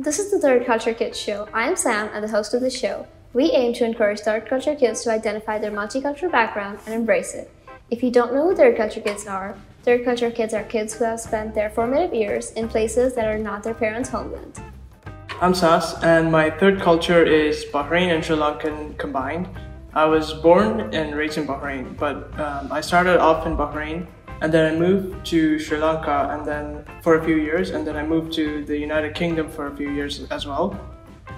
This is the Third Culture Kids Show. I am Sam and the host of the show. We aim to encourage third culture kids to identify their multicultural background and embrace it. If you don't know who third culture kids are, third culture kids are kids who have spent their formative years in places that are not their parents' homeland. I'm Sas, and my third culture is Bahrain and Sri Lankan combined. I was born and raised in Bahrain, but um, I started off in Bahrain and then I moved to Sri Lanka and then for a few years and then I moved to the United Kingdom for a few years as well.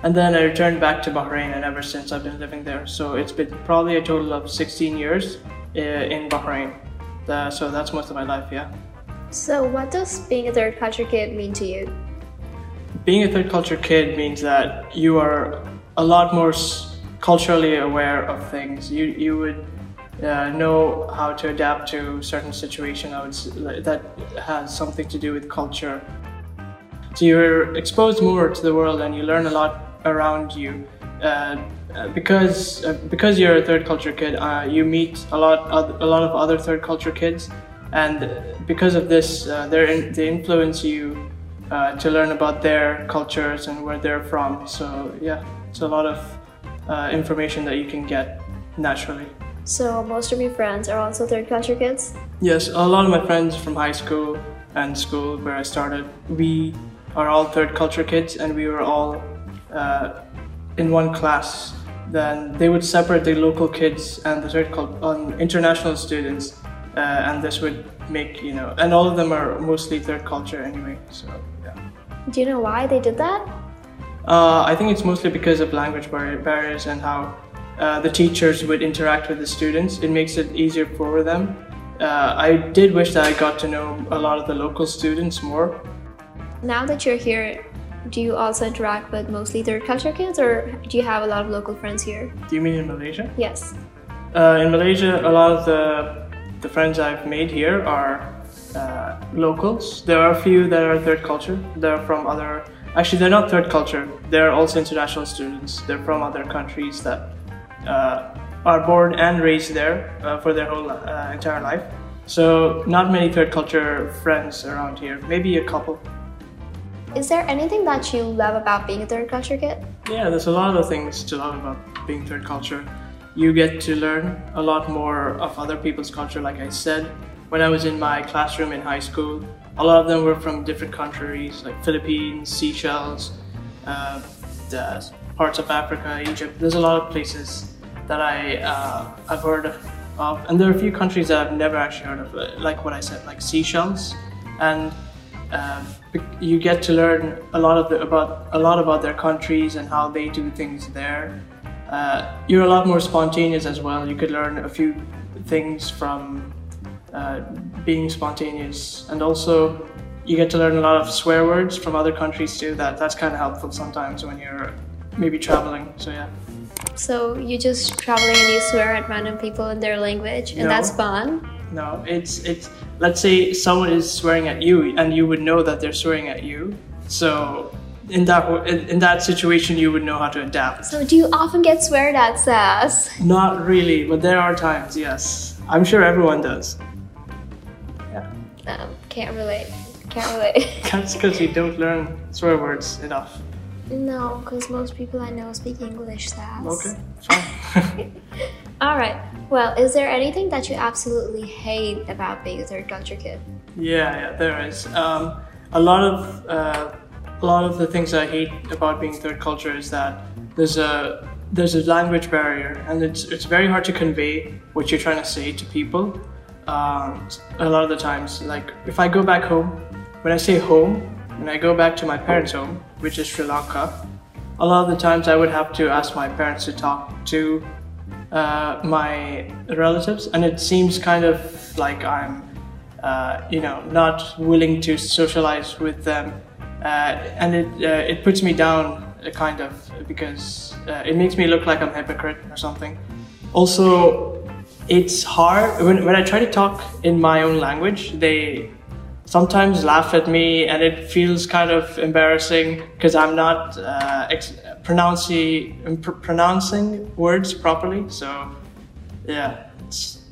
And then I returned back to Bahrain and ever since I've been living there. So it's been probably a total of 16 years uh, in Bahrain. So that's most of my life, yeah. So, what does being a third culture kid mean to you? Being a third culture kid means that you are a lot more culturally aware of things. You, you would uh, know how to adapt to certain situation that has something to do with culture. So you're exposed more to the world and you learn a lot around you. Uh, uh because uh, because you're a third culture kid, uh, you meet a lot a lot of other third culture kids, and because of this, uh, in, they influence you to learn about their cultures and where they're from. So yeah, it's a lot of information that you can get naturally. So most of your friends are also third culture kids? Yes, a lot of my friends from high school and school where I started, we are all third culture kids and we were all uh, in one class. Then they would separate the local kids and the third culture, um, international students, uh, and this would make you know, and all of them are mostly third culture anyway. So yeah. Do you know why they did that? Uh, I think it's mostly because of language barriers and how uh, the teachers would interact with the students. It makes it easier for them. Uh, I did wish that I got to know a lot of the local students more. Now that you're here, do you also interact with mostly third culture kids or do you have a lot of local friends here? Do you mean in Malaysia? Yes. Uh, in Malaysia, a lot of the, the friends I've made here are uh, locals. There are a few that are third culture. They're from other, actually, they're not third culture. They're also international students. They're from other countries that are born and raised there uh, for their whole uh, entire life. So not many third culture friends around here, maybe a couple. Is there anything that you love about being a third culture kid? Yeah, there's a lot of things to love about being third culture. You get to learn a lot more of other people's culture, like I said. When I was in my classroom in high school, a lot of them were from different countries, like Philippines, Seychelles, uh, parts of Africa, Egypt. There's a lot of places that I uh, I've heard of, and there are a few countries that I've never actually heard of, uh, like what I said, like Seychelles, and um, you get to learn a lot of the, about a lot about their countries and how they do things there. Uh, you're a lot more spontaneous as well. You could learn a few things from uh, being spontaneous, and also you get to learn a lot of swear words from other countries too. That that's kind of helpful sometimes when you're maybe traveling. So yeah. So you just traveling and you swear at random people in their language, and no, that's fun. No, it's it's. Let's say someone is swearing at you, and you would know that they're swearing at you. So in that in that situation, you would know how to adapt. So do you often get sweared at, Sas? Not really, but there are times. Yes, I'm sure everyone does. Yeah. Um, can't relate. Can't relate. That's because you don't learn swear words enough. No, because most people I know speak English, Sas. Okay, fine. All right. Well, is there anything that you absolutely hate about being a third culture kid? Yeah, yeah, there is. Um, a lot of uh, a lot of the things I hate about being third culture is that there's a there's a language barrier, and it's it's very hard to convey what you're trying to say to people. Um, a lot of the times, like if I go back home, when I say home, when I go back to my parents' home, which is Sri Lanka, a lot of the times I would have to ask my parents to talk to uh, my relatives, and it seems kind of like I'm, uh, you know, not willing to socialize with them, uh, and it uh, it puts me down, uh, kind of, because uh, it makes me look like I'm a hypocrite or something. Also, it's hard when when I try to talk in my own language. They sometimes laugh at me and it feels kind of embarrassing because I'm not uh, ex- pronouncing, pr- pronouncing words properly. So, yeah,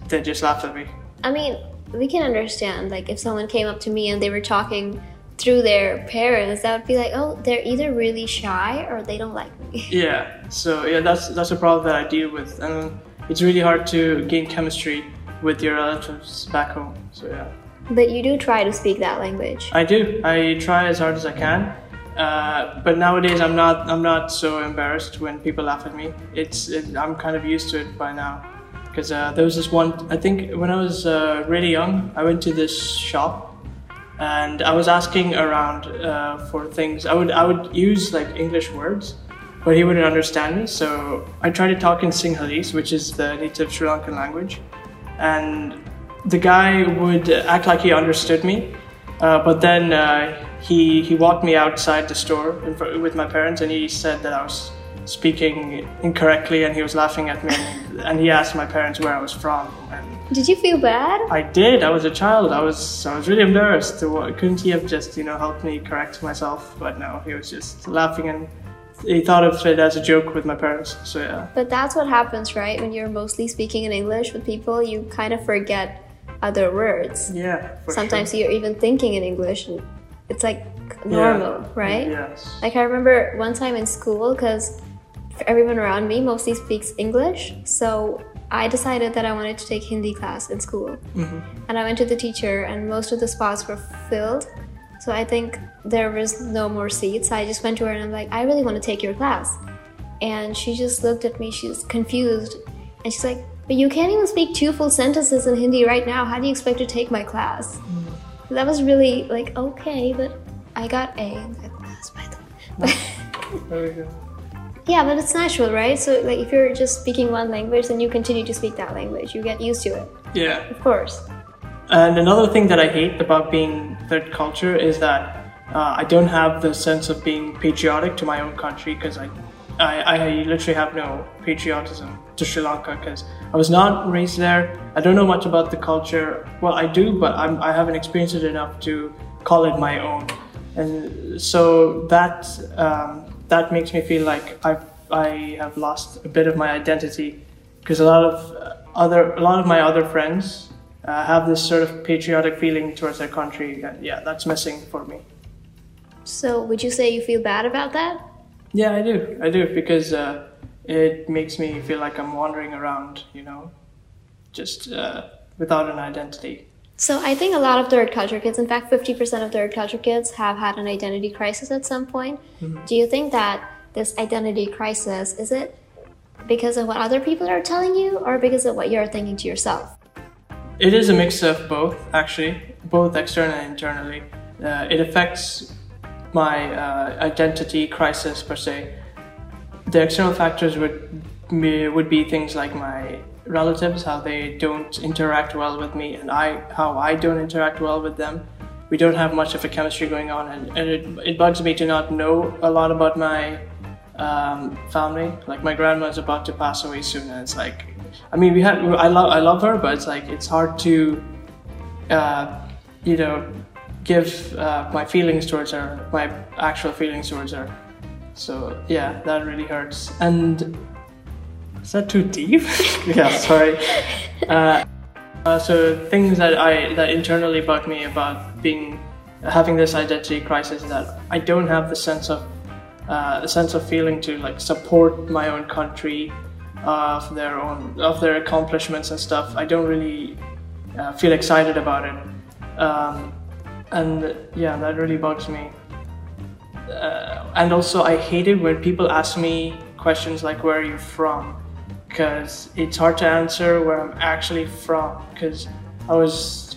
they just laugh at me. I mean, we can understand, like, if someone came up to me and they were talking through their parents, that would be like, oh, they're either really shy or they don't like me. Yeah. So yeah, that's that's a problem that I deal with, and it's really hard to gain chemistry with your relatives back home. So yeah. But you do try to speak that language. I do. I try as hard as I can. Uh, but nowadays, I'm not. I'm not so embarrassed when people laugh at me. It's. It, I'm kind of used to it by now. Because uh, there was this one. I think when I was uh, really young, I went to this shop, and I was asking around uh, for things. I would. I would use like English words, but he wouldn't understand me. So I tried to talk in Sinhalese, which is the native Sri Lankan language, and the guy would act like he understood me, uh, but then uh, he he walked me outside the store fr- with my parents, and he said that I was speaking incorrectly, and he was laughing at me, and, and he asked my parents where I was from, and Did you feel bad? I did. I was a child. I was I was really embarrassed. Couldn't he have just you know helped me correct myself? But no, he was just laughing, and he thought of it as a joke with my parents. So yeah. But that's what happens, right? When you're mostly speaking in English with people, you kind of forget other words. Yeah. Sometimes sure. you're even thinking in English, and it's like normal, Yeah. right? Yes. Like I remember one time in school, because everyone around me mostly speaks English, so I decided that I wanted to take Hindi class in school. Mm-hmm. And I went to the teacher, and most of the spots were filled. So I think there was no more seats. I just went to her and I'm like, I really want to take your class. And she just looked at me, she's confused. And she's like, But you can't even speak two full sentences in Hindi right now. How do you expect to take my class? That was really like, okay, but I got A in that class, by the way. There we. Yeah, but it's natural, right? So, like, if you're just speaking one language, and you continue to speak that language. You get used to it, Yeah. of course. And another thing that I hate about being third culture is that uh, I don't have the sense of being patriotic to my own country because I, I, I literally have no patriotism to Sri Lanka because I was not raised there. I don't know much about the culture. Well, I do, but I'm, I haven't experienced it enough to call it my own. And so that um, that makes me feel like I I have lost a bit of my identity because a lot of other a lot of my other friends uh, have this sort of patriotic feeling towards their country, and yeah, that's missing for me. So, would you say you feel bad about that? Yeah, I do, I do, because uh, it makes me feel like I'm wandering around, you know, just uh, without an identity. So, I think a lot of third culture kids, in fact, 50% of third culture kids have had an identity crisis at some point. Do you think that this identity crisis is it because of what other people are telling you or because of what you're thinking to yourself? It is a mix of both, actually, both externally and internally. Uh, it affects my uh, identity crisis per se. The external factors would would be things like my relatives, how they don't interact well with me, and I how I don't interact well with them. We don't have much of a chemistry going on, and, and it, it bugs me to not know a lot about my um, family. Like my grandma's about to pass away soon, and it's like, I mean, we had I love I love her, but it's like it's hard to, uh, you know, give uh, my feelings towards her, my actual feelings towards her. So yeah, that really hurts. And is that too deep? yeah, sorry. Uh, uh, so things that I that internally bug me about being having this identity crisis is that I don't have the sense of uh, a sense of feeling to like support my own country of their own of their accomplishments and stuff. I don't really uh, feel excited about it, um, and yeah, that really bugs me. Uh, and also, I hate it when people ask me questions like "Where are you from?" because it's hard to answer where I'm actually from. Because I was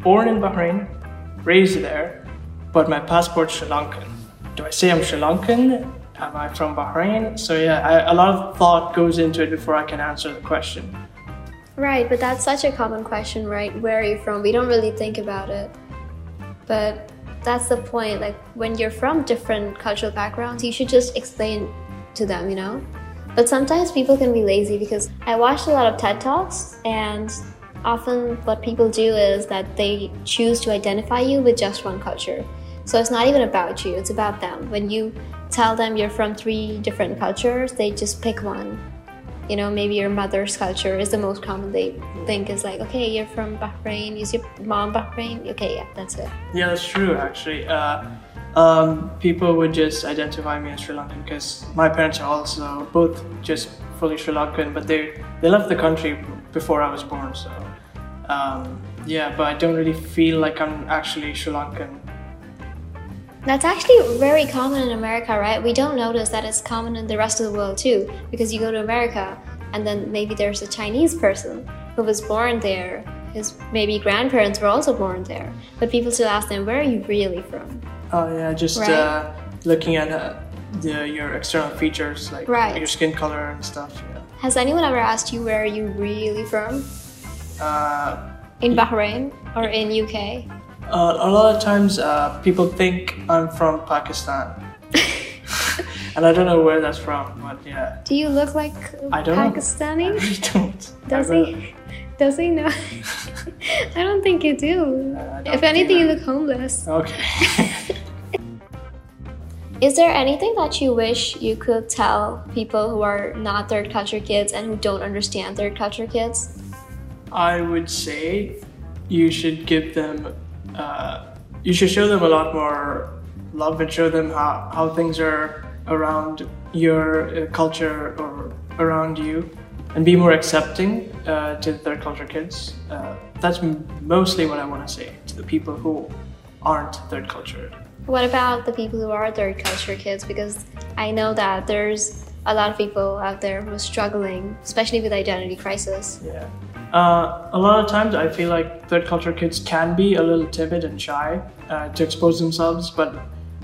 born in Bahrain, raised there, but my passport's Sri Lankan. Do I say I'm Sri Lankan? Am I from Bahrain? So yeah, I, a lot of thought goes into it before I can answer the question. Right, but that's such a common question, right? Where are you from? We don't really think about it. But that's the point. Like, when you're from different cultural backgrounds, you should just explain to them, you know? But sometimes people can be lazy because I watched a lot of TED Talks, and often what people do is that they choose to identify you with just one culture. So it's not even about you, it's about them. When you tell them you're from three different cultures, they just pick one you know, maybe your mother's culture is the most common. They think is like, okay, you're from Bahrain. Is your mom Bahrain? Okay, yeah, that's it. Yeah, that's true. Actually, uh, um, people would just identify me as Sri Lankan because my parents are also both just fully Sri Lankan, but they they left the country before I was born. So um, yeah, but I don't really feel like I'm actually Sri Lankan. That's actually very common in America, right? We don't notice that it's common in the rest of the world too, because you go to America and then maybe there's a Chinese person who was born there. His maybe grandparents were also born there, but people still ask them, "Where are you really from?" Oh yeah, just Right. uh, looking at uh, the, your external features like Right. your skin color and stuff. Yeah. Has anyone ever asked you where are you really from? Uh, In Bahrain or in UK? Uh, a lot of times, uh, people think I'm from Pakistan, and I don't know where that's from. But yeah, Do you look like I don't know. I Pakistani? really don't. Does he? Does he know? I don't think you do. Uh, if anything, you look homeless. Okay. Is there anything that you wish you could tell people who are not third culture kids and who don't understand third culture kids? I would say you should give them, uh, you should show them a lot more love and show them how, how things are around your uh, culture or around you and be more accepting uh, to third culture kids. Uh, that's m- mostly what I want to say to the people who aren't third culture. What about the people who are third culture kids? Because I know that there's a lot of people out there who are struggling, especially with identity crisis. Yeah. Uh, a lot of times I feel like third culture kids can be a little timid and shy uh, to expose themselves, but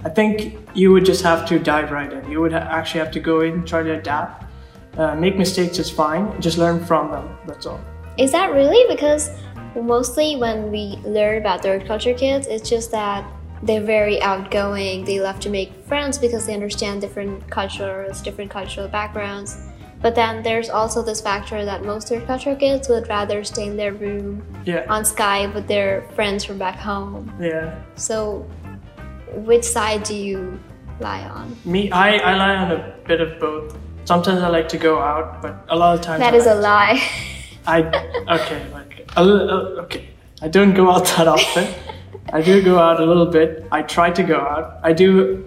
I think you would just have to dive right in. You would ha- actually have to go in, try to adapt. Uh, make mistakes is fine, just learn from them, that's all. Is that really? Because mostly when we learn about third culture kids, it's just that they're very outgoing. They love to make friends because they understand different cultures, different cultural backgrounds. But then there's also this factor that most third culture kids would rather stay in their room Yeah. on Skype with their friends from back home. Yeah. So, which side do you lie on? Me, I, I lie on a bit of both. Sometimes I like to go out, but a lot of times That I is a lie. I okay, like a uh, okay. I don't go out that often. I do go out a little bit. I try to go out. I do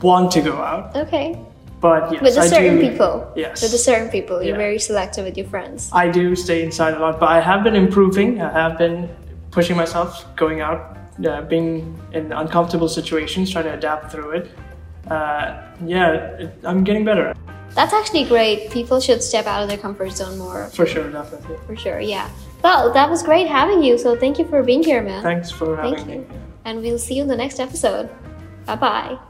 want to go out, okay. But yes, With the I certain do, people. Yes. With the certain people. You're Yeah. very selective with your friends. I do stay inside a lot, but I have been improving. I have been pushing myself, going out, uh, being in uncomfortable situations, trying to adapt through it. Uh, yeah, it, I'm getting better That's actually great. People should step out of their comfort zone more, for sure, definitely. for sure. Yeah. Well, that was great having you. So thank you for being here, man. Thanks for having Thank me. you. And we'll see you in the next episode. Bye bye.